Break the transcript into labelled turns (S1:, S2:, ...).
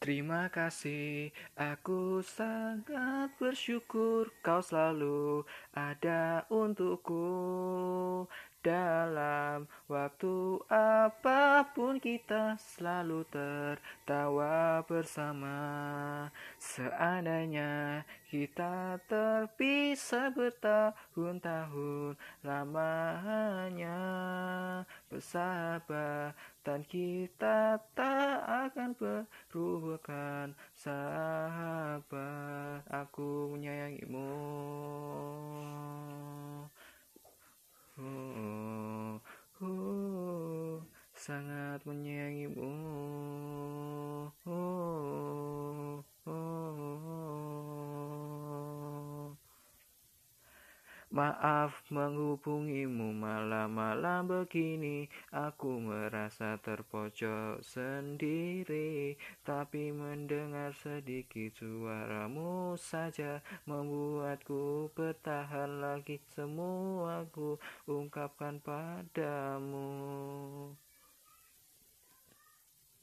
S1: Terima kasih, aku sangat bersyukur kau selalu ada untukku. Dalam waktu apa pun kita selalu tertawa bersama. Seandainya kita terpisah bertahun-tahun lamanya Persahabatan kita tak akan berubahkan Sahabat, aku menyayangimu. Oh, oh, oh, Sangat menyayangimu Maaf menghubungimu malam-malam begini. Aku merasa terpojok sendiri Tapi mendengar sedikit suaramu saja Membuatku bertahan lagi. Semua ku ungkapkan padamu